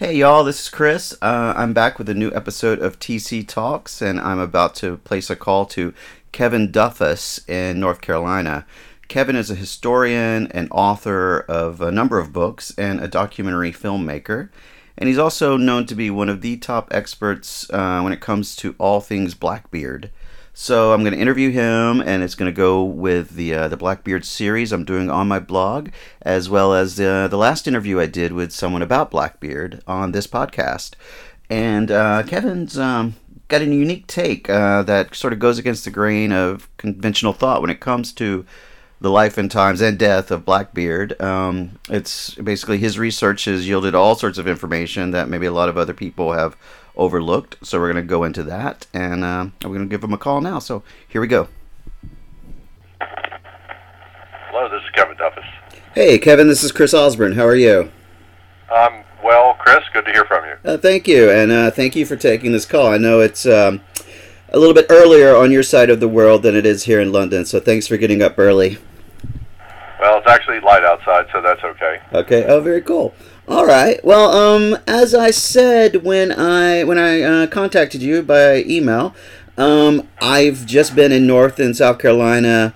Hey y'all, this is Chris. Uh, I'm back with a new episode of TC Talks, and I'm about to place a call to Kevin Duffus in North Carolina. Kevin is a historian and author of a number of books and a documentary filmmaker. And he's also known to be one of the top experts uh, when it comes to all things Blackbeard. So I'm going to interview him, and it's going to go with the uh, the Blackbeard series I'm doing on my blog, as well as uh, the last interview I did with someone about Blackbeard on this podcast. And uh, Kevin's um, got a unique take uh, that sort of goes against the grain of conventional thought when it comes to the life and times and death of Blackbeard. Um, it's basically his research has yielded all sorts of information that maybe a lot of other people have overlooked. So we're going to go into that, and uh, we're going to give them a call now. So here we go. Hello, this is Kevin Duffus. Hey, Kevin, this is Chris Osborne. How are you? Um, well, Chris, good to hear from you. Uh, thank you, and uh, thank you for taking this call. I know it's um, a little bit earlier on your side of the world than it is here in London, so thanks for getting up early. Well, it's actually light outside, so that's okay. Okay. Oh, very cool. All right. Well, um, as I said when I when I uh, contacted you by email, um, I've just been in North and South Carolina,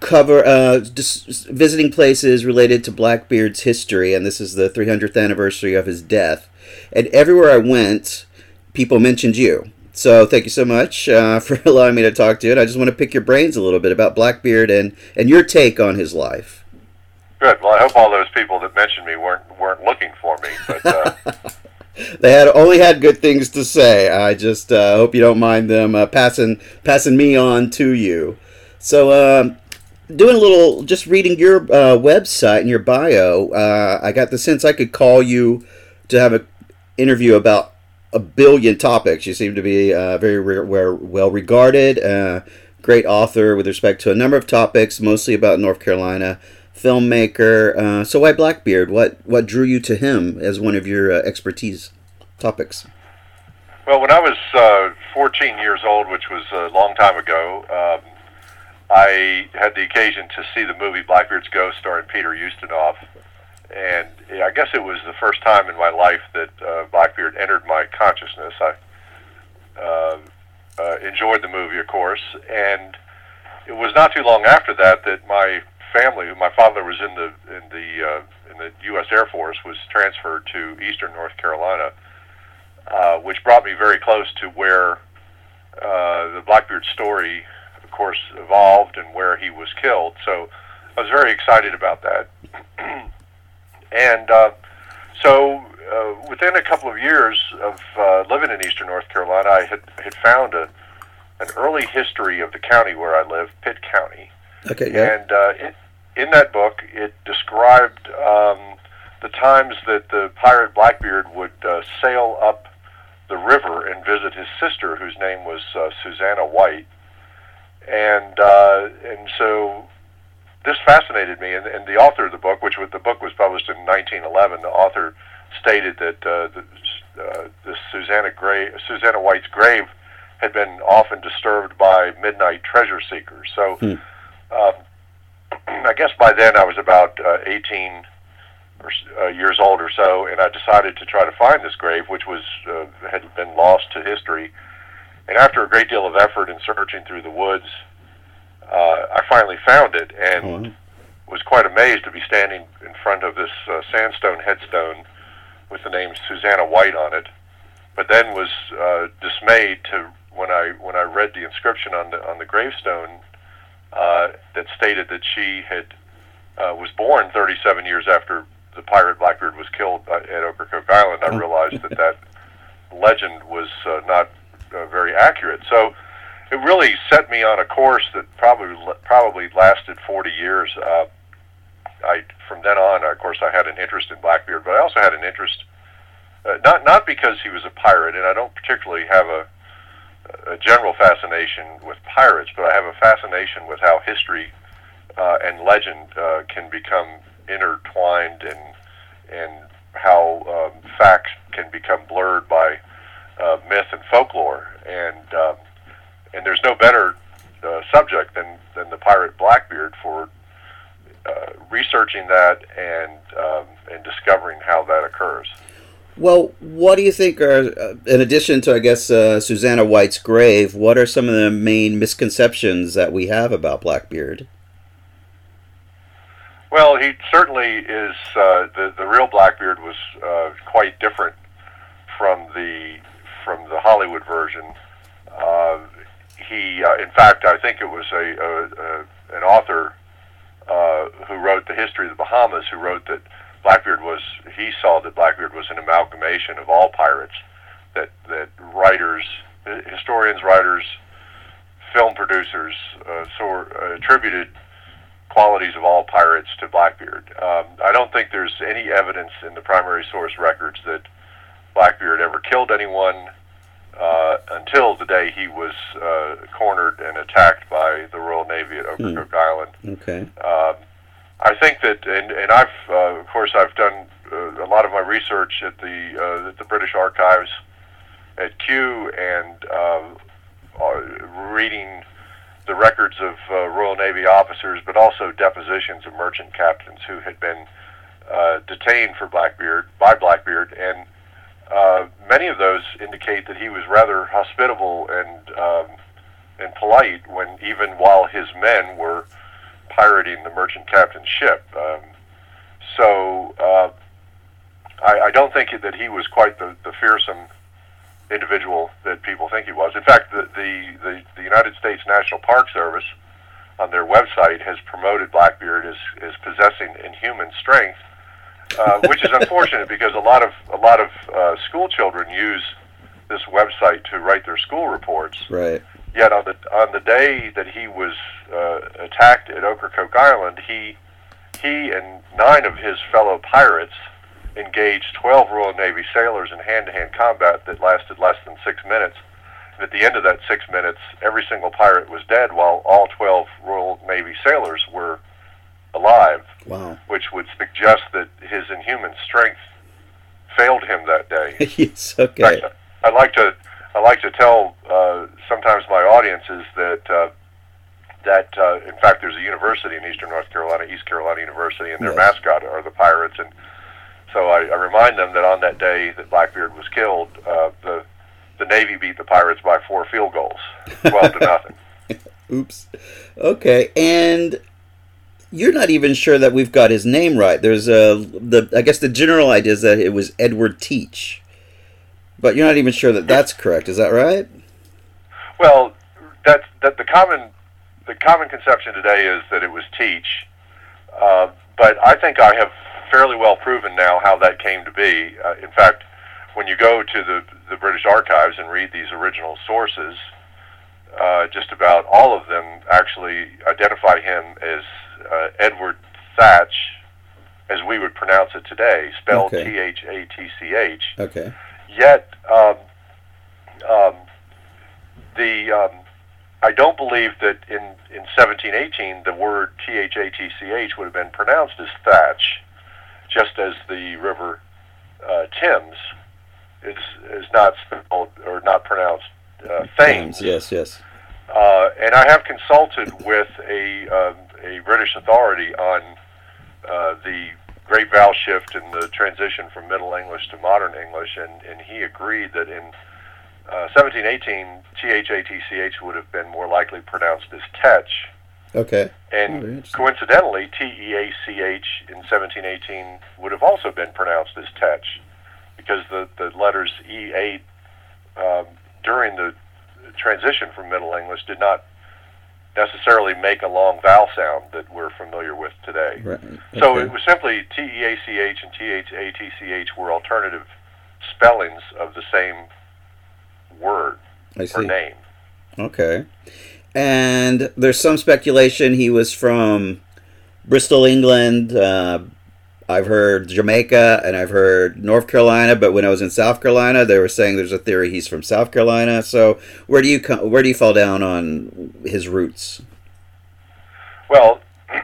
cover uh, just visiting places related to Blackbeard's history, and this is the 300th anniversary of his death. And everywhere I went, people mentioned you. So thank you so much uh, for allowing me to talk to you. And I just want to pick your brains a little bit about Blackbeard and and your take on his life. Good. Well, I hope all those people that mentioned me weren't weren't looking for me, but. Uh, they had only had good things to say. I just uh, hope you don't mind them uh, passing passing me on to you. So, uh, doing a little, just reading your uh, website and your bio, uh, I got the sense I could call you to have an interview about a billion topics. You seem to be uh, very re- well regarded, great author with respect to a number of topics, mostly about North Carolina filmmaker. Uh, so why Blackbeard? What what drew you to him as one of your uh, expertise topics? Well, when I was uh, 14 years old, which was a long time ago, um, I had the occasion to see the movie Blackbeard's Ghost starring Peter Ustinov. And I guess it was the first time in my life that uh, Blackbeard entered my consciousness. I uh, uh, enjoyed the movie, of course, and it was not too long after that that my family. My father was in the in the uh, in the U.S. Air Force, was transferred to Eastern North Carolina, uh, which brought me very close to where uh, the Blackbeard story, of course, evolved and where he was killed. So I was very excited about that, and uh, so. Uh, within a couple of years of uh, living in eastern North Carolina, I had, had found a, an early history of the county where I live, Pitt County, Okay, yeah. and uh, it, in that book, it described um, the times that the pirate Blackbeard would uh, sail up the river and visit his sister, whose name was uh, Susanna White, and uh, and so this fascinated me. And, and the author of the book, which was, the book was published in 1911, the author stated that uh, the, uh, the Susanna grave, Susanna White's grave had been often disturbed by midnight treasure seekers. So. Hmm. Um, I guess by then I was about uh, 18 or, uh, years old or so, and I decided to try to find this grave, which was uh, had been lost to history. And after a great deal of effort in searching through the woods, uh, I finally found it, and oh. was quite amazed to be standing in front of this uh, sandstone headstone with the name Susanna White on it. But then was uh, dismayed to when I when I read the inscription on the on the gravestone uh, that stated that she had uh, was born 37 years after the pirate Blackbeard was killed at Ocracoke Island. I oh. realized that that legend was uh, not uh, very accurate. So it really set me on a course that probably probably lasted 40 years. Uh, I from then on, of course, I had an interest in Blackbeard, but I also had an interest uh, not not because he was a pirate, and I don't particularly have a a general fascination with pirates, but I have a fascination with how history uh, and legend uh, can become intertwined and and how um, facts can become blurred by uh, myth and folklore. And um, and there's no better uh, subject than than the pirate Blackbeard for uh, researching that and um, and discovering how that occurs. Well, what do you think are, uh, in addition to, I guess, uh, Susanna White's grave, what are some of the main misconceptions that we have about Blackbeard? Well, he certainly is. Uh, the the real Blackbeard was uh, quite different from the from the Hollywood version. Uh, he, uh, in fact, I think it was a, a, a an author who wrote the history of the Bahamas who wrote that Blackbeard was. He saw that Blackbeard was an amalgamation of all pirates. That that writers, historians, writers, film producers, uh, so uh, attributed qualities of all pirates to Blackbeard. Um, I don't think there's any evidence in the primary source records that Blackbeard ever killed anyone uh, until the day he was uh, cornered and attacked by the Royal Navy at Ocracoke hmm. Island. Okay. Um, I think that, and, and I've, uh, of course, I've done uh, a lot of my research at the uh, at the British Archives at Kew and uh, uh, reading the records of uh, Royal Navy officers, but also depositions of merchant captains who had been uh, detained for Blackbeard by Blackbeard, and many of those indicate that he was rather hospitable and um, and polite when even while his men were pirating the merchant captain's ship. Um, so uh, I, I don't think that he was quite the, the fearsome individual that people think he was. In fact, the, the, the, the United States National Park Service on their website has promoted Blackbeard as, as possessing inhuman strength, uh, which is unfortunate because a lot of a lot of uh, school children use this website to write their school reports. Right. Yet on the on the day that he was uh, attacked at Ocracoke Island, he he and nine of his fellow pirates engaged 12 Royal Navy sailors in hand-to-hand combat that lasted less than six minutes. And at the end of that six minutes, every single pirate was dead, while all 12 Royal Navy sailors were alive. Wow. Which would suggest that his inhuman strength failed him that day. yes. Okay. Fact, I like to I like to tell uh, sometimes my audiences that uh, that uh, in fact there's a university in Eastern North Carolina, East Carolina University, and their yes. mascot are the pirates, and so I, I remind them that on that day that Blackbeard was killed, uh, the the Navy beat the pirates by four field goals, twelve to nothing. Oops. Okay, and you're not even sure that we've got his name right. There's a the I guess the general idea is that it was Edward Teach, but you're not even sure that that's correct. Is that right? Well, that's that the common the common conception today is that it was Teach, uh, but I think I have fairly well proven now how that came to be. Uh, in fact, when you go to the, the British archives and read these original sources, uh, just about all of them actually identify him as uh, Edward Thatch, as we would pronounce it today, spelled T H A T C H. Okay. Yet, um, um, the um, I don't believe that in, in 1718 the word T H A T C H would have been pronounced as Thatch just as the river uh, Thames is is not spelled or not pronounced uh, Thames. Yes, yes. Uh, and I have consulted with a um, a British authority on uh, the Great Vowel Shift in the transition from Middle English to Modern English, and, and he agreed that in uh, 1718, T-H-A-T-C-H would have been more likely pronounced as Tetch, Okay. And oh, coincidentally, T E A C H in 1718 would have also been pronounced as Tetch, because the, the letters E8 um, during the transition from Middle English did not necessarily make a long vowel sound that we're familiar with today. Right. Okay. So it was simply T E A C H and T H A T C H were alternative spellings of the same word or name. Okay and there's some speculation he was from Bristol, England. Uh, I've heard Jamaica and I've heard North Carolina, but when I was in South Carolina, they were saying there's a theory he's from South Carolina. So where do you come, where do you fall down on his roots? Well,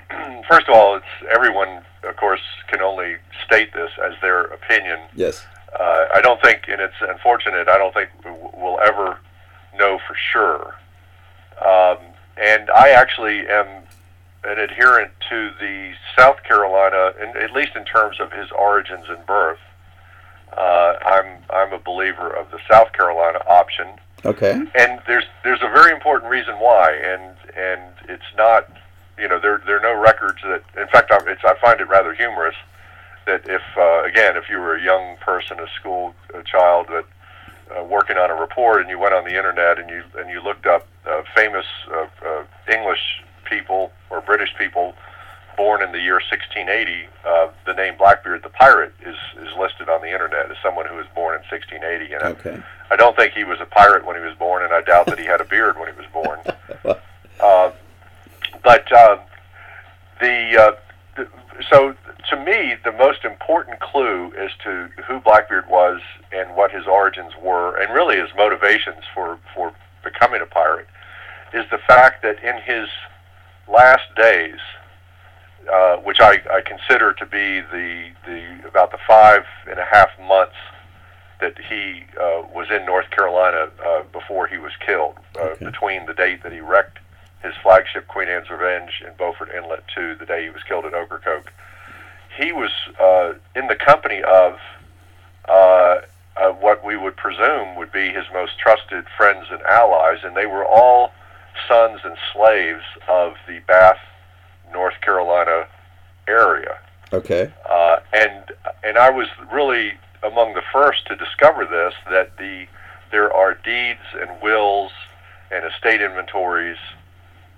first of all, it's everyone, of course, can only state this as their opinion. Yes. Uh, I don't think, and it's unfortunate. I don't think we'll ever know for sure. Um, and I actually am an adherent to the South Carolina, and at least in terms of his origins and birth, Uh, I'm I'm a believer of the South Carolina option, Okay. and there's there's a very important reason why, and and it's not, you know, there there are no records that. In fact, I'm, it's I find it rather humorous that if uh, again if you were a young person, a school a child that uh, working on a report, and you went on the internet and you and you looked up uh, famous uh, uh, English people or British people born in the year 1680, uh, the name Blackbeard the pirate is is listed on the internet as someone who was born in 1680. And I- Okay. I don't think he was a pirate when he was born, and I doubt that he had a beard when he was born. Uh, but uh, the, uh, the so to me, the most important clue as to who Blackbeard was and what his origins were, and really his motivations for for becoming a pirate, is the fact that in his last days, uh, which I, I consider to be the the about the five and a half months that he uh, was in North Carolina uh, before he was killed, uh, Okay. between the date that he wrecked his flagship Queen Anne's Revenge in Beaufort Inlet to the day he was killed at Ocracoke. He was uh, in the company of uh, uh, what we would presume would be his most trusted friends and allies, and they were all sons and slaves of the Bath, North Carolina area. Okay. Uh, and and I was really among the first to discover this that the there are deeds and wills and estate inventories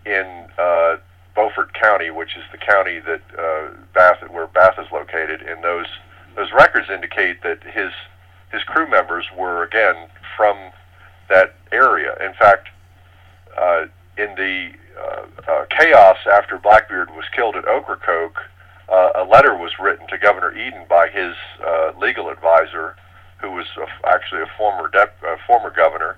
in uh, Beaufort County, which is the county that uh, Bath where Bath is located, and those those records indicate that his his crew members were again from that area. In fact, uh, in the uh, uh, chaos after Blackbeard was killed at Ocracoke, uh, a letter was written to Governor Eden by his uh, legal advisor, who was a, actually a former dep- uh, former governor,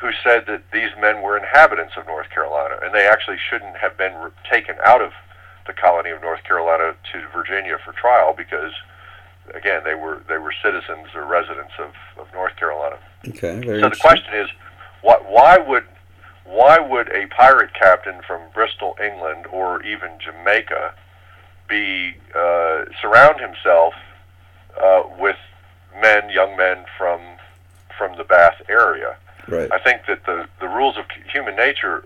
who said that these men were inhabitants of North Carolina and they actually shouldn't have been re- taken out of the colony of North Carolina to Virginia for trial because, again, they were they were citizens or residents of, of North Carolina. Okay. Very So the question is, what, why would why would a pirate captain from Bristol, England, or even Jamaica, be uh, surround himself uh, with men, young men from from the Bath area? Right. I think that the the rules of human nature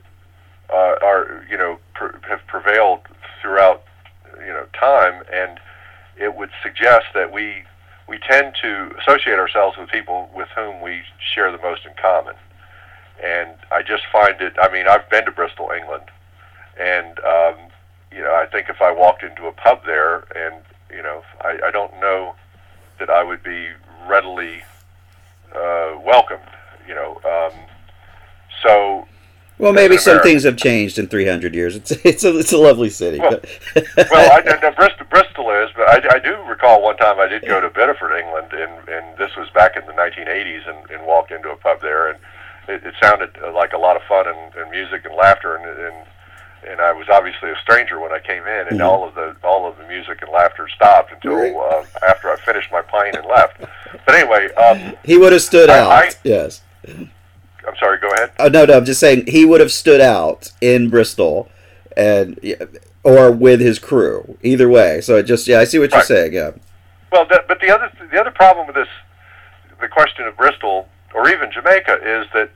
uh, are you know pr- have prevailed throughout you know time, and it would suggest that we we tend to associate ourselves with people with whom we share the most in common. And I just find it. I mean, I've been to Bristol, England, and um, you know, I think if I walked into a pub there, and you know, I, I don't know that I would be readily uh, welcomed. You know, um, so Well, maybe some America. things have changed in 300 years. It's it's a it's a lovely city. Well- well, I, no, Bristol, Bristol is, but I, I do recall one time I did go to Bedford, England, and, and this was back in the 1980s, and, and walked into a pub there, and it, it sounded uh, like a lot of fun and, and music and laughter, and, and and I was obviously a stranger when I came in, and Mhm. all of the all of the music and laughter stopped until Right. uh, after I finished my pint and left. But anyway, um, he would have stood I- out. I- yes. I'm sorry. Go ahead. Oh, no, no. I'm just saying he would have stood out in Bristol, and or with his crew. Either way. So it just yeah, I see what you're saying. Yeah. Well, the, but the other the other problem with this, the question of Bristol or even Jamaica is that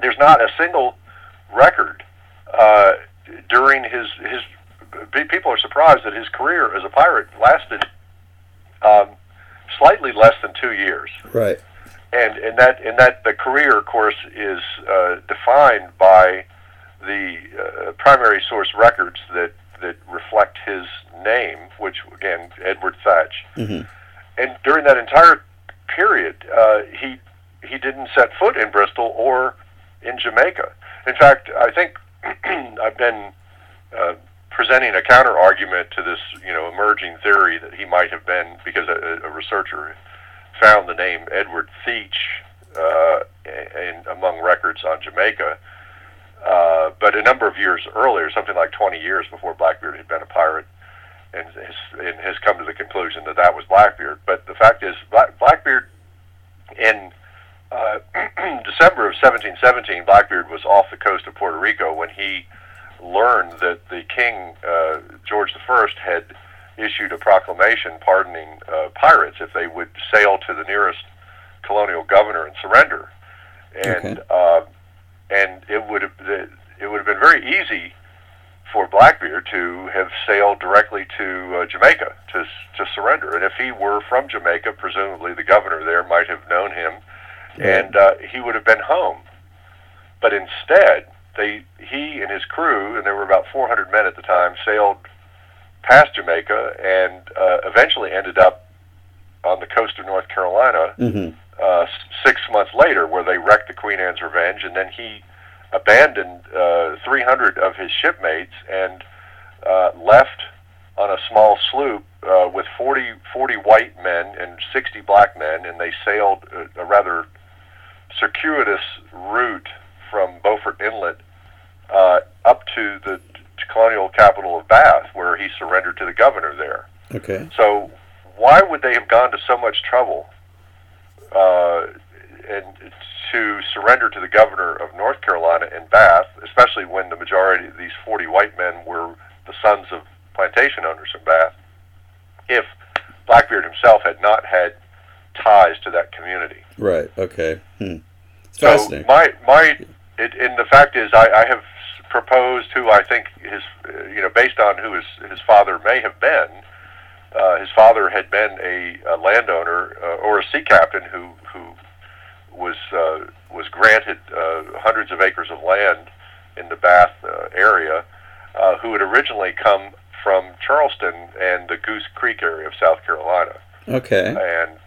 there's not a single record uh, during his his. People are surprised that his career as a pirate lasted um, slightly less than two years, Right. and and that and that the career, of course, is uh, defined by the uh, primary source records that that reflect his name, which again Edward Thatch hmm and during that entire period, uh, he he didn't set foot in Bristol or in Jamaica. In fact, I think I've been uh, presenting a counter argument to this, you know, emerging theory that he might have been because a, a researcher found the name Edward Theach uh, in, among records on Jamaica. Uh, but a number of years earlier, something like 20 years before Blackbeard had been a pirate, and has, and has come to the conclusion that that was Blackbeard. But the fact is, Black, Blackbeard, in uh, December of 1717, Blackbeard was off the coast of Puerto Rico when he learned that the king, uh, George I, had issued a proclamation pardoning uh, pirates if they would sail to the nearest colonial governor and surrender. And Okay. uh, and it would have it would have been very easy for Blackbeard to have sailed directly to uh, Jamaica to to surrender. And if he were from Jamaica, presumably the governor there might have known him, and uh, he would have been home. But instead, they he and his crew, and there were about 400 men at the time, sailed past Jamaica and uh, eventually ended up on the coast of North Carolina hmm uh, six months later, where they wrecked the Queen Anne's Revenge, and then he abandoned uh, 300 of his shipmates and uh, left on a small sloop uh, with 40, 40 white men and 60 black men, and they sailed a, a rather circuitous route from Beaufort Inlet uh, up to the colonial capital of Bath, where he surrendered to the governor there. Okay. So, why would they have gone to so much trouble uh, and to surrender to the governor of North Carolina in Bath, especially when the majority of these 40 white men were the sons of plantation owners in Bath, if Blackbeard himself had not had ties to that community? Right. Okay. Hmm. It's So fascinating. my my it, and the fact is, I, I have proposed who I think his you know based on who his his father may have been. Uh, his father had been a, a landowner uh, or a sea captain who who was uh, was granted uh, hundreds of acres of land in the Bath uh, area, uh, who had originally come from Charleston and the Goose Creek area of South Carolina okay. and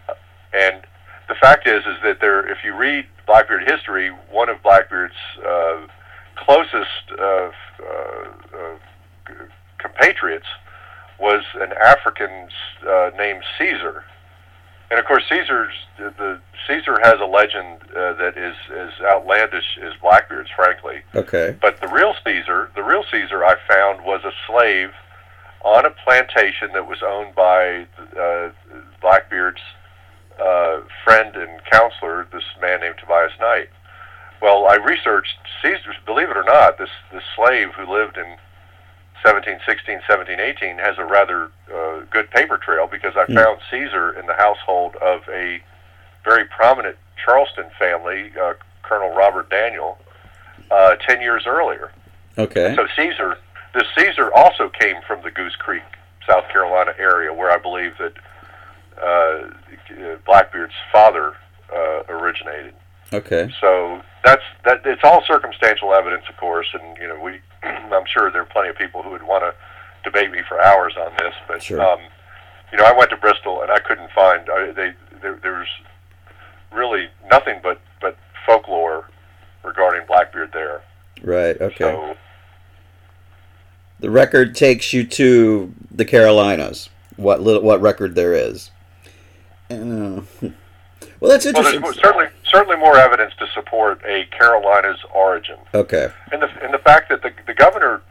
and the fact is is that there if you read Blackbeard history, one of Blackbeard's uh, closest uh, uh, uh, compatriots was an African uh, named Caesar. And of course, Caesar's the, the Caesar has a legend uh, that is as outlandish as Blackbeard's, frankly. Okay. But the real Caesar, the real Caesar I found was a slave on a plantation that was owned by uh, Blackbeard's uh, friend and counselor, this man named Tobias Knight. Well, I researched Caesar. Believe it or not, this this slave who lived in 1716, 1718 has a rather uh, good paper trail because I Hmm. found Caesar in the household of a very prominent Charleston family, uh, Colonel Robert Daniel, uh, ten years earlier. Okay. So Caesar, this Caesar also came from the Goose Creek, South Carolina area, where I believe that uh, Blackbeard's father uh, originated. Okay. So that's that. It's all circumstantial evidence, of course, and you know we. I'm sure there are plenty of people who would want to debate me for hours on this, but Sure. um, you know I went to Bristol and I couldn't find I, they there, there's really nothing but but folklore regarding Blackbeard there. Right. Okay. So The record takes you to the Carolinas. What little what record there is. Uh, well, that's interesting. there's certainly certainly more evidence to support a Carolina's origin, okay. and the and the fact that the the governor,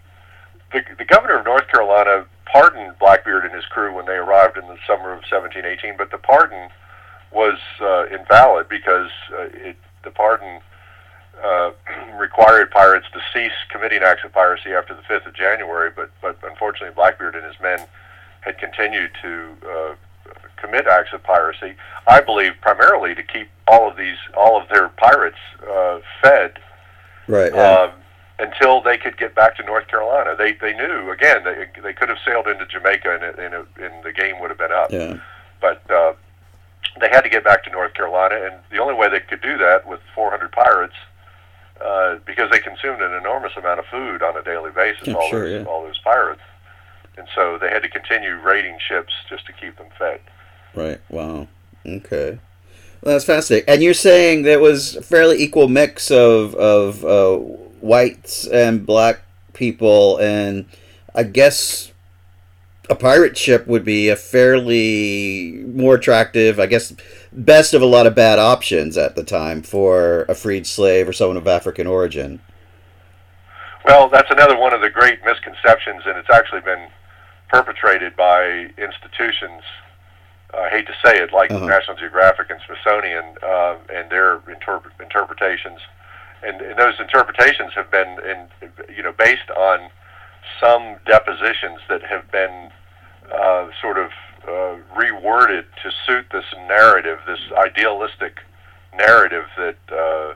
the the governor of North Carolina pardoned Blackbeard and his crew when they arrived in the summer of 1718, but the pardon was uh, invalid because uh, it the pardon uh, required pirates to cease committing acts of piracy after the 5th of January, but but unfortunately Blackbeard and his men had continued to uh, commit acts of piracy. I believe primarily to keep all of these all of their pirates uh, fed Right. Yeah. um, until they could get back to North Carolina. They they knew again they they could have sailed into Jamaica and it- and, it, and the game would have been up yeah. but uh, they had to get back to North Carolina, and the only way they could do that with 400 pirates, uh, because they consumed an enormous amount of food on a daily basis, Yeah, all sure, those yeah. all those pirates, and so they had to continue raiding ships just to keep them fed. Right. Wow. Okay. Well, that's fascinating. And you're saying there was a fairly equal mix of of uh, whites and black people, and I guess a pirate ship would be a fairly more attractive, I guess, best of a lot of bad options at the time for a freed slave or someone of African origin. Well, that's another one of the great misconceptions, and it's actually been perpetrated by institutions. I hate to say it, like Uh-huh. National Geographic and Smithsonian, um, and their interp- interpretations, and, and those interpretations have been, in, you know, based on some depositions that have been uh, sort of uh, reworded to suit this narrative, this idealistic narrative that uh,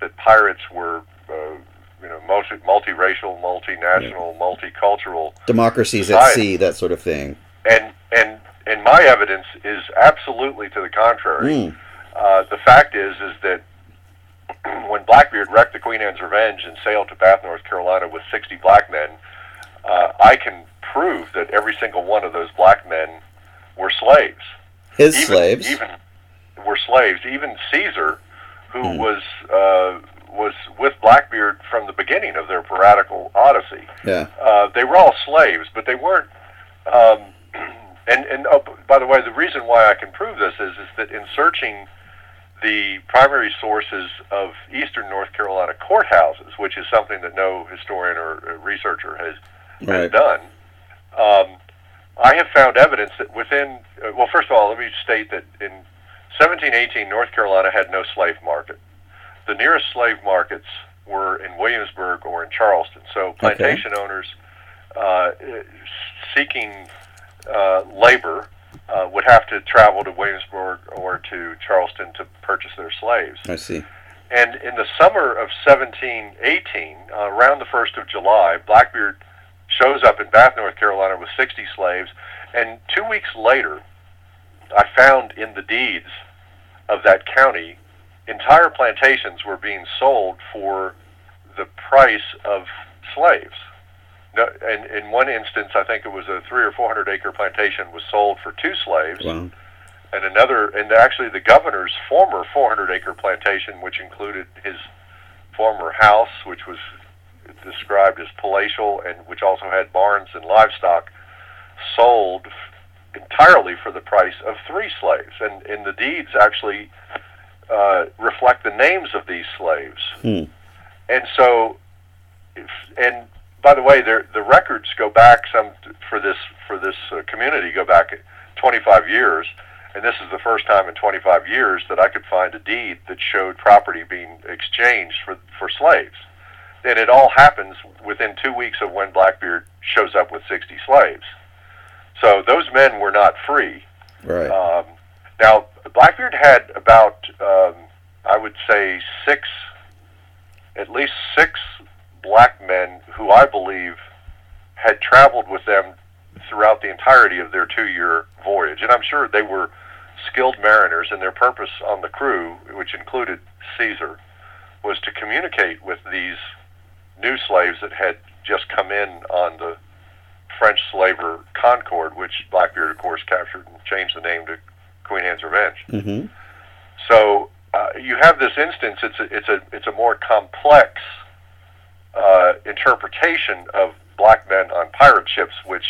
that pirates were. Uh, you know, multi multiracial, multinational, multicultural democracies at sea, that sort of thing. And and and my evidence is absolutely to the contrary. Mm. Uh, the fact is, is that when Blackbeard wrecked the Queen Anne's Revenge and sailed to Bath, North Carolina with 60 black men, uh, I can prove that every single one of those black men were slaves. His even, slaves? Even were slaves. Even Caesar, who mm. was uh, was with Blackbeard from the beginning of their piratical odyssey. Yeah. Uh, they were all slaves, but they weren't. Um, and and oh, by the way, the reason why I can prove this is is that in searching the primary sources of eastern North Carolina courthouses, which is something that no historian or researcher has, right. has done, um, I have found evidence that within, uh, well, first of all, let me state that in 1718, North Carolina had no slave market. The nearest slave markets were in Williamsburg or in Charleston. So plantation okay. owners uh, seeking uh, labor uh, would have to travel to Williamsburg or to Charleston to purchase their slaves. I see. And in the summer of 1718, uh, around the 1st of July, Blackbeard shows up in Bath, North Carolina with 60 slaves. And two weeks later, I found in the deeds of that county, entire plantations were being sold for the price of slaves. No, and in one instance, I think it was a three or four hundred acre plantation was sold for two slaves. Wow. And another, and actually the governor's former 400 acre plantation, which included his former house, which was described as palatial and which also had barns and livestock, sold entirely for the price of three slaves. And, and the deeds actually uh, reflect the names of these slaves. Hmm. And so, if, and by the way, the records go back some for this for this uh, community go back 25 years, and this is the first time in 25 years that I could find a deed that showed property being exchanged for for slaves. And it all happens within two weeks of when Blackbeard shows up with 60 slaves. So those men were not free. Right. Um, now Blackbeard had about um, I would say six, at least six black men who I believe had traveled with them throughout the entirety of their two year voyage. And I'm sure they were skilled mariners, and their purpose on the crew, which included Caesar, was to communicate with these new slaves that had just come in on the French slaver Concord, which Blackbeard, of course, captured and changed the name to Queen Anne's Revenge. Mm-hmm. So uh, you have this instance. It's a, it's a it's a more complex uh, interpretation of black men on pirate ships, which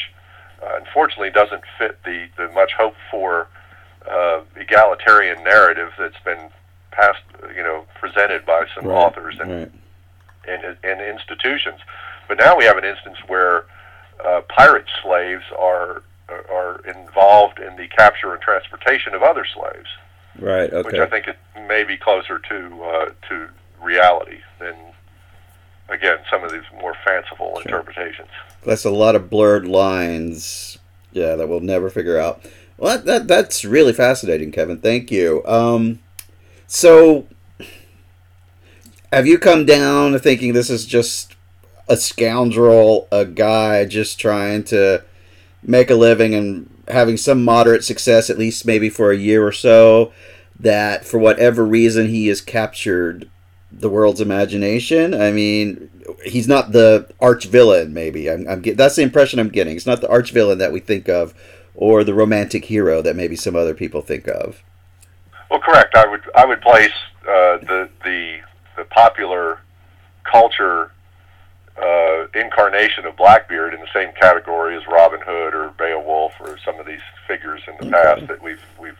uh, unfortunately doesn't fit the, the much hoped for uh, egalitarian narrative that's been passed, you know, presented by some right, authors and, right. and and institutions. But now we have an instance where uh, pirate slaves are are involved in the capture and transportation of other slaves. Right. Okay. Which I think it may be closer to uh, to reality than again some of these more fanciful sure. interpretations. That's a lot of blurred lines. Yeah, that we'll never figure out. Well, that, that that's really fascinating, Kevin. Thank you. Um, so, have you come down to thinking this is just a scoundrel, a guy just trying to make a living and having some moderate success, at least maybe for a year or so? That for whatever reason he is captured the world's imagination. I mean, he's not the arch villain. Maybe I'm, I'm that's the impression I'm getting. It's not the arch villain that we think of, or the romantic hero that maybe some other people think of. Well, correct. I would I would place uh, the the the popular culture uh, incarnation of Blackbeard in the same category as Robin Hood or Beowulf or some of these figures in the okay. past that we've we've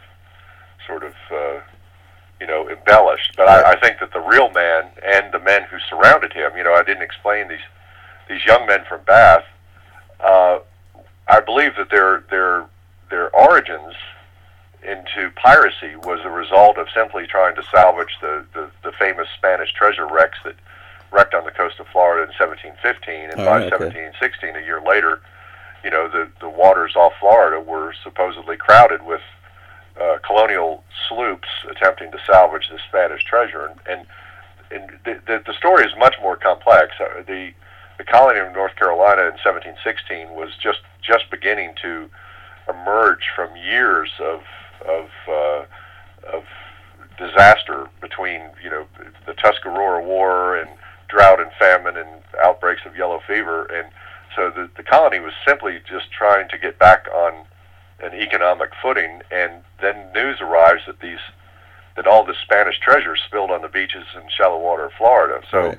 sort of uh, you know, embellished. But I, I think that the real man and the men who surrounded him, you know, I didn't explain these these young men from Bath. Uh, I believe that their their their origins into piracy was a result of simply trying to salvage the, the, the famous Spanish treasure wrecks that wrecked on the coast of Florida in 1715, and oh, by okay. 1716, a year later, you know, the the waters off Florida were supposedly crowded with uh, colonial sloops attempting to salvage the Spanish treasure, and and, and the, the the story is much more complex. Uh, the the colony of North Carolina in 1716 was just just beginning to emerge from years of of uh, of disaster between you know the Tuscarora War and drought and famine and outbreaks of yellow fever, and so the the colony was simply just trying to get back on an economic footing, and then news arrives that these that all this Spanish treasure spilled on the beaches in shallow water of Florida. So right.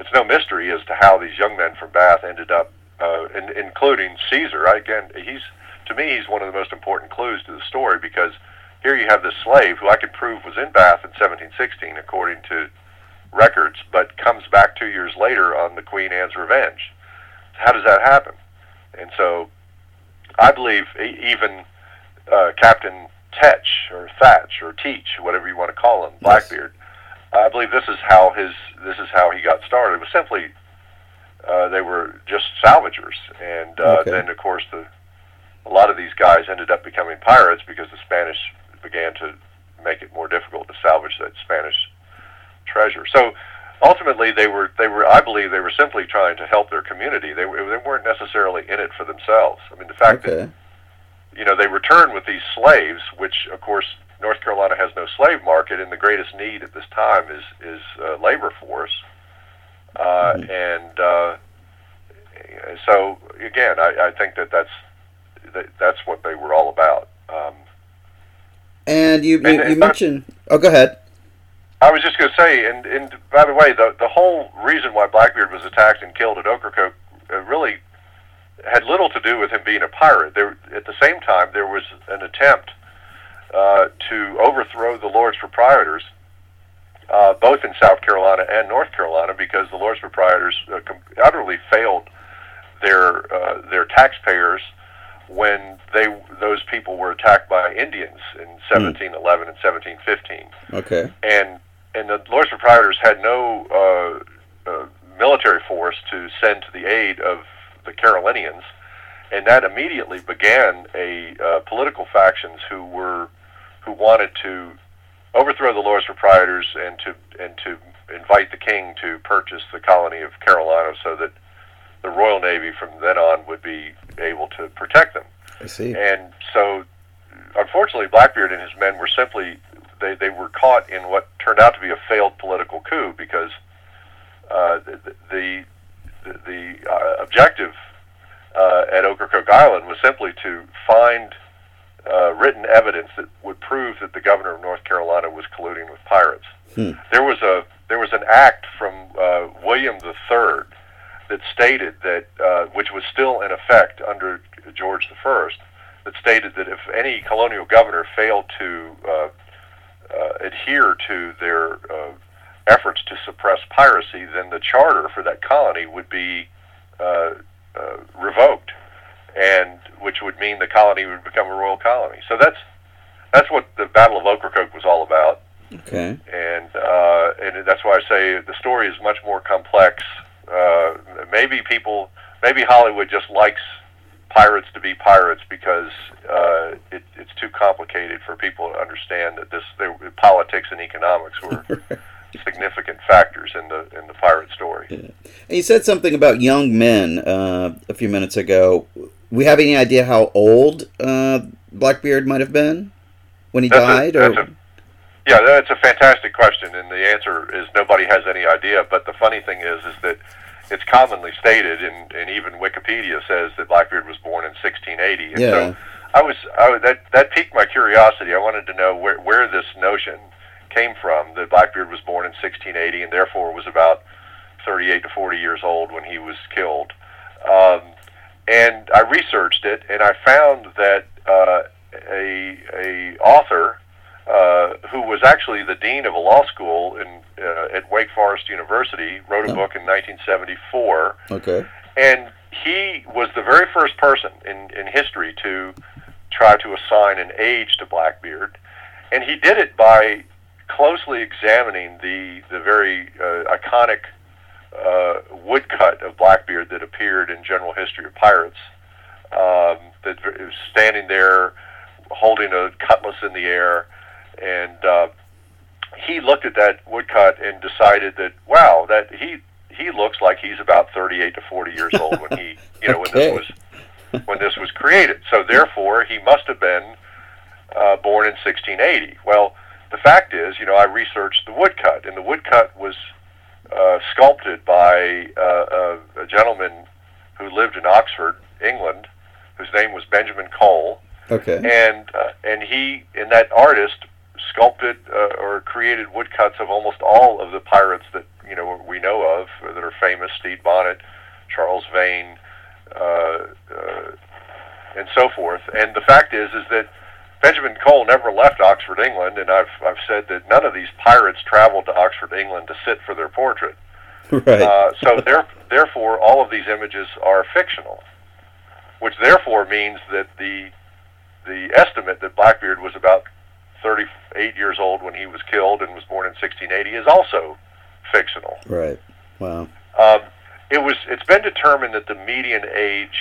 it's no mystery as to how these young men from Bath ended up, uh, in, including Caesar. Again, he's to me he's one of the most important clues to the story because here you have this slave who I can prove was in Bath in 1716 according to records, but comes back two years later on the Queen Anne's Revenge. How does that happen? And so I believe even uh, Captain Tetch or Thatch or Teach, whatever you want to call him, Blackbeard. Yes. I believe this is how his this is how he got started. It was simply uh, they were just salvagers, and uh, okay. then of course the a lot of these guys ended up becoming pirates because the Spanish began to make it more difficult to salvage that Spanish treasure. So ultimately, they were they were I believe they were simply trying to help their community. They were, they weren't necessarily in it for themselves. I mean, the fact okay. that you know they returned with these slaves, which of course North Carolina has no slave market, and the greatest need at this time is is uh, labor force. Uh, mm-hmm. And uh, so again, I, I think that that's that, that's what they were all about. Um, and you you, and, you mentioned. Oh, go ahead. I was just going to say, and, and by the way, the the whole reason why Blackbeard was attacked and killed at Ocracoke uh, really had little to do with him being a pirate. There, at the same time, there was an attempt uh, to overthrow the Lords Proprietors, uh, both in South Carolina and North Carolina, because the Lords Proprietors uh, utterly failed their uh, their taxpayers when they those people were attacked by Indians in 1711 mm. and 1715. Okay. And and the Lords Proprietors had no uh, uh, military force to send to the aid of the Carolinians, and that immediately began a uh, political factions who were who wanted to overthrow the Lords Proprietors and to and to invite the king to purchase the colony of Carolina so that the Royal Navy from then on would be able to protect them. I see. And so, unfortunately, Blackbeard and his men were simply they, they were caught in what turned out to be a failed political coup because uh, the the, the uh, objective uh, at Ocracoke Island was simply to find uh, written evidence that would prove that the governor of North Carolina was colluding with pirates. Hmm. There was a there was an act from uh, William III that stated that, uh, which was still in effect under George I, that stated that if any colonial governor failed to uh, uh, adhere to their uh, efforts to suppress piracy, then the charter for that colony would be uh, uh, revoked, and which would mean the colony would become a royal colony. So that's that's what the Battle of Ocracoke was all about. Okay. And uh, and that's why I say the story is much more complex uh, maybe people, maybe Hollywood just likes pirates to be pirates because uh, it, it's too complicated for people to understand that this politics and economics were significant factors in the in the pirate story. Yeah. And you said something about young men uh, a few minutes ago. We have any idea how old uh, Blackbeard might have been when he that's died? A, or? A, yeah, that's a fantastic question, and the answer is nobody has any idea. But the funny thing is, is that it's commonly stated, and, and even Wikipedia says that Blackbeard was born in 1680. And yeah. so I was, I was that that piqued my curiosity. I wanted to know where where this notion came from that Blackbeard was born in 1680 and therefore was about 38 to 40 years old when he was killed. Um, and I researched it, and I found that uh, a a author uh, who was actually the dean of a law school in uh, at Wake Forest University, wrote a oh. book in 1974. Okay. And he was the very first person in, in history to try to assign an age to Blackbeard, and he did it by closely examining the the very uh, iconic uh, woodcut of Blackbeard that appeared in General History of Pirates um, that was standing there holding a cutlass in the air, and uh, he looked at that woodcut and decided that wow, that he he looks like he's about 38 to 40 years old when he you know Okay. when this was when this was created. So therefore, he must have been uh, born in 1680. Well, the fact is, you know, I researched the woodcut, and the woodcut was uh, sculpted by uh, a, a gentleman who lived in Oxford, England, whose name was Benjamin Cole, Okay. and uh, and he and that artist sculpted uh, or created woodcuts of almost all of the pirates that you know we know of that are famous: Stede Bonnet, Charles Vane, uh, uh, and so forth. And the fact is, is that Benjamin Cole never left Oxford, England, and I've I've said that none of these pirates traveled to Oxford, England, to sit for their portrait. right. Uh, so there, therefore, all of these images are fictional, which therefore means that the the estimate that Blackbeard was about 38 years old when he was killed and was born in 1680 is also fictional. right. Wow. Um, it was. It's been determined that the median age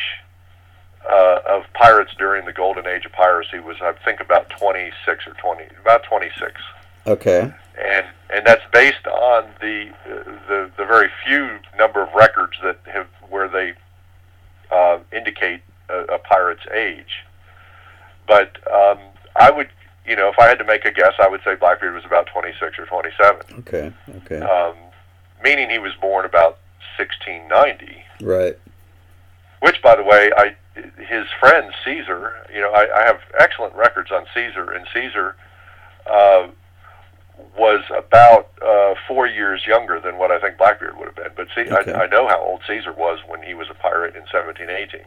uh, of pirates during the golden age of piracy was, I think, about 26 or 20, about 26 Okay. and and that's based on the the the very few number of records that have where they uh, indicate a, a pirate's age. But um, I would, you know, if I had to make a guess, I would say Blackbeard was about 26 or 27, Okay. Okay. um, meaning he was born about 1690. right. Which, by the way, I his friend Caesar, you know, I, I have excellent records on Caesar, and Caesar uh, was about uh, four years younger than what I think Blackbeard would have been. But see, Okay. I, I know how old Caesar was when he was a pirate in 1718,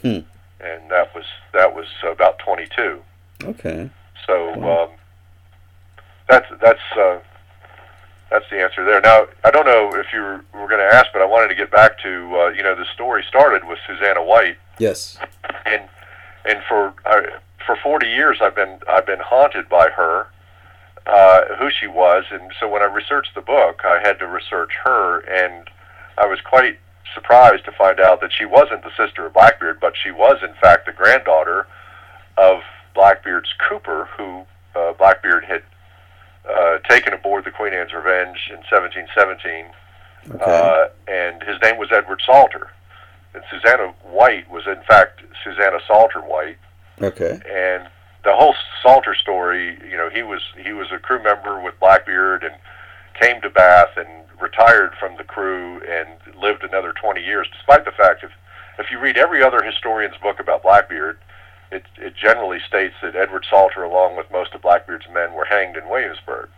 Hmm. and that was that was about 22. Okay. So um, that's that's uh, that's the answer there. Now I don't know if you were, were going to ask, but I wanted to get back to uh, you know the story started with Susanna White, Yes. and and for uh, for 40 years I've been I've been haunted by her, uh, who she was, and so when I researched the book, I had to research her, and I was quite surprised to find out that she wasn't the sister of Blackbeard, but she was in fact the granddaughter of Blackbeard's Cooper, who uh, Blackbeard had uh, taken aboard the Queen Anne's Revenge in 1717 Okay. uh, and his name was Edward Salter. And Susanna White was, in fact, Susanna Salter White. okay. And the whole Salter story, you know, he was he was a crew member with Blackbeard and came to Bath and retired from the crew and lived another 20 years, despite the fact if if you read every other historian's book about Blackbeard, it it generally states that Edward Salter, along with most of Blackbeard's men, were hanged in Williamsburg.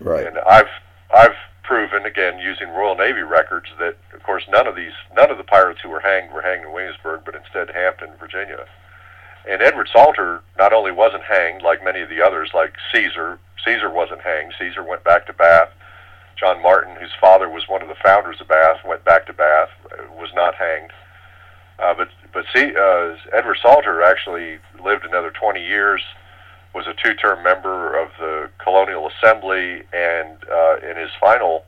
Right. And I've I've proven again using Royal Navy records that of course none of these none of the pirates who were hanged were hanged in Williamsburg, but instead Hampton, Virginia. And Edward Salter not only wasn't hanged like many of the others, like Caesar. Caesar wasn't hanged. Caesar went back to Bath. John Martin, whose father was one of the founders of Bath, went back to Bath. uh, Was not hanged. Uh, but but see, uh, Edward Salter actually lived another 20 years was a two-term member of the Colonial Assembly, and uh, in his final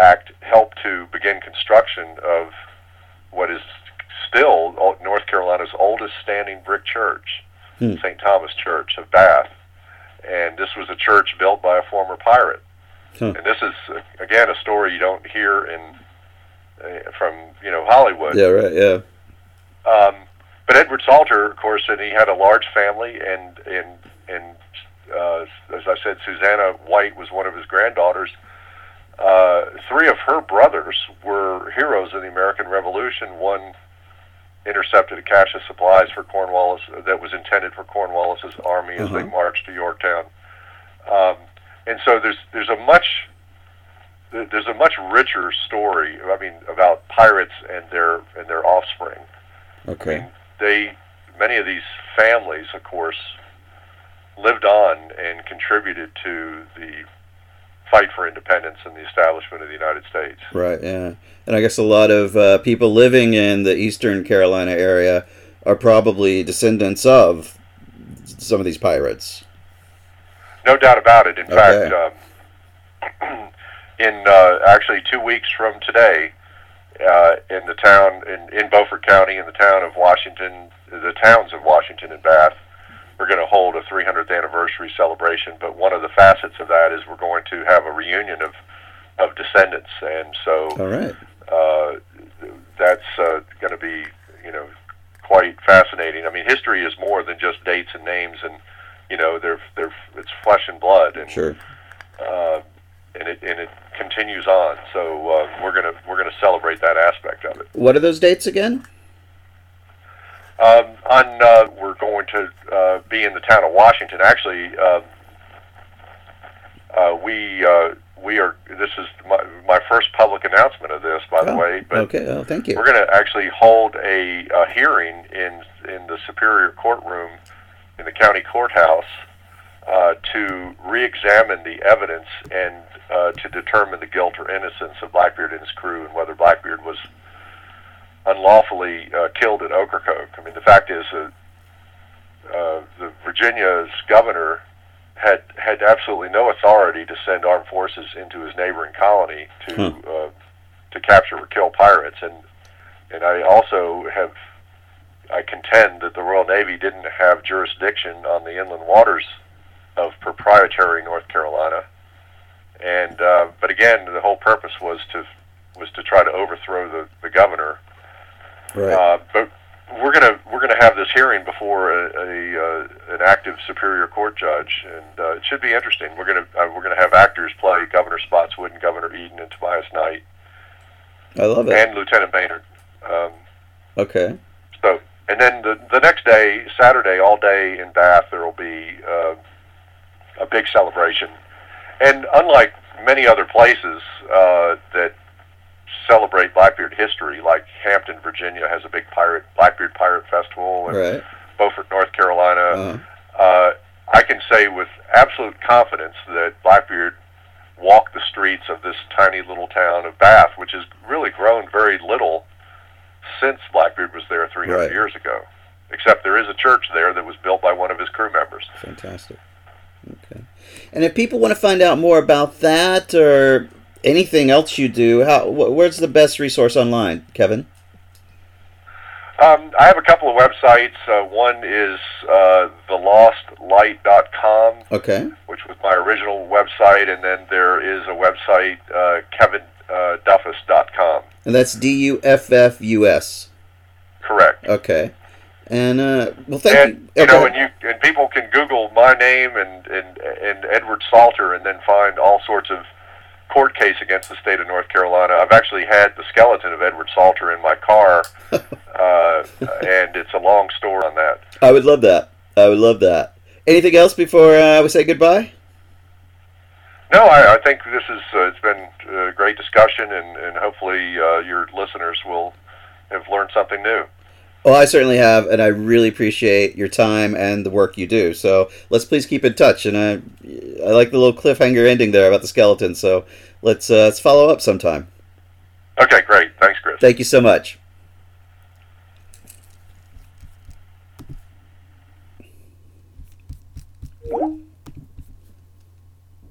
act, helped to begin construction of what is still North Carolina's oldest standing brick church, Hmm. St. Thomas Church of Bath. And this was a church built by a former pirate. Huh. And this is again a story you don't hear in uh, from you know Hollywood. Yeah. Right. Yeah. Um, but Edward Salter, of course, and he had a large family, and and and uh, as I said, Susanna White was one of his granddaughters. Uh, three of her brothers were heroes in the American Revolution. One intercepted a cache of supplies for Cornwallis that was intended for Cornwallis's army as they Uh-huh. marched to Yorktown. Um, and so there's there's a much there's a much richer story. I mean, about pirates and their and their offspring. Okay. they many of these families, of course, lived on and contributed to the fight for independence and the establishment of the United States. Right. Yeah. And I guess a lot of uh, people living in the Eastern Carolina area are probably descendants of some of these pirates. No doubt about it. In Okay. fact, um, in uh, actually two weeks from today, uh, in the town in, in Beaufort County, in the town of Washington, the towns of Washington and Bath. We're going to hold a 300th anniversary celebration, but one of the facets of that is we're going to have a reunion of of descendants, and so All right. uh, that's uh, going to be you know quite fascinating. I mean, history is more than just dates and names, and you know, they're they're it's flesh and blood, and Sure. uh, and it and it continues on. So uh, we're gonna we're gonna celebrate that aspect of it. What are those dates again? Um, on uh, we're going to uh, be in the town of Washington. Actually, um, uh, we uh, we are. This is my, my first public announcement of this, by the Oh, way. But okay. Oh, thank you. we're going to actually hold a, a hearing in in the Superior Courtroom in the county courthouse uh, to re-examine the evidence and uh, to determine the guilt or innocence of Blackbeard and his crew and whether Blackbeard was unlawfully uh, killed at Ocracoke. I mean, the fact is that uh, the Virginia's governor had had absolutely no authority to send armed forces into his neighboring colony to Hmm. uh, to capture or kill pirates, and and I also have I contend that the Royal Navy didn't have jurisdiction on the inland waters of proprietary North Carolina, and uh, but again, the whole purpose was to was to try to overthrow the, the governor Right. uh, but we're gonna we're gonna have this hearing before a, a uh, an active superior court judge, and uh, it should be interesting. We're gonna uh, we're gonna have actors play Governor Spotswood and Governor Eden and Tobias Knight I love it. and Lieutenant Maynard. Um, Okay. so and then the the next day, Saturday, all day in Bath, there will be uh, a big celebration, and unlike many other places uh, that celebrate Blackbeard history, like Hampton, Virginia, has a big pirate Blackbeard Pirate Festival, and Right. Beaufort, North Carolina. Uh, Uh, I can say with absolute confidence that Blackbeard walked the streets of this tiny little town of Bath, which has really grown very little since Blackbeard was there 300 Right. years ago. Except there is a church there that was built by one of his crew members. fantastic. Okay. And if people want to find out more about that or anything else you do, how wh- where's the best resource online, Kevin? Um, I have a couple of websites. Uh, one is uh, thelostlight.com, Okay. which was my original website, and then there is a website, uh, kevinduffus.com. And that's D U F F U S. Correct. Okay. And uh, well, thank and you. you know, and you and people can Google my name and and and Edward Salter, and then find all sorts of court case against the state of North Carolina. I've actually had the skeleton of Edward Salter in my car, uh, and it's a long story on that. I would love that. I would love that. Anything else before uh, we say goodbye? No, I, I think this is uh, it's been a great discussion, and and hopefully uh, your listeners will have learned something new. Well, I certainly have, and I really appreciate your time and the work you do. So let's please keep in touch. And I, I like the little cliffhanger ending there about the skeleton. So let's uh, let's follow up sometime. Okay, great. Thanks, Chris. Thank you so much.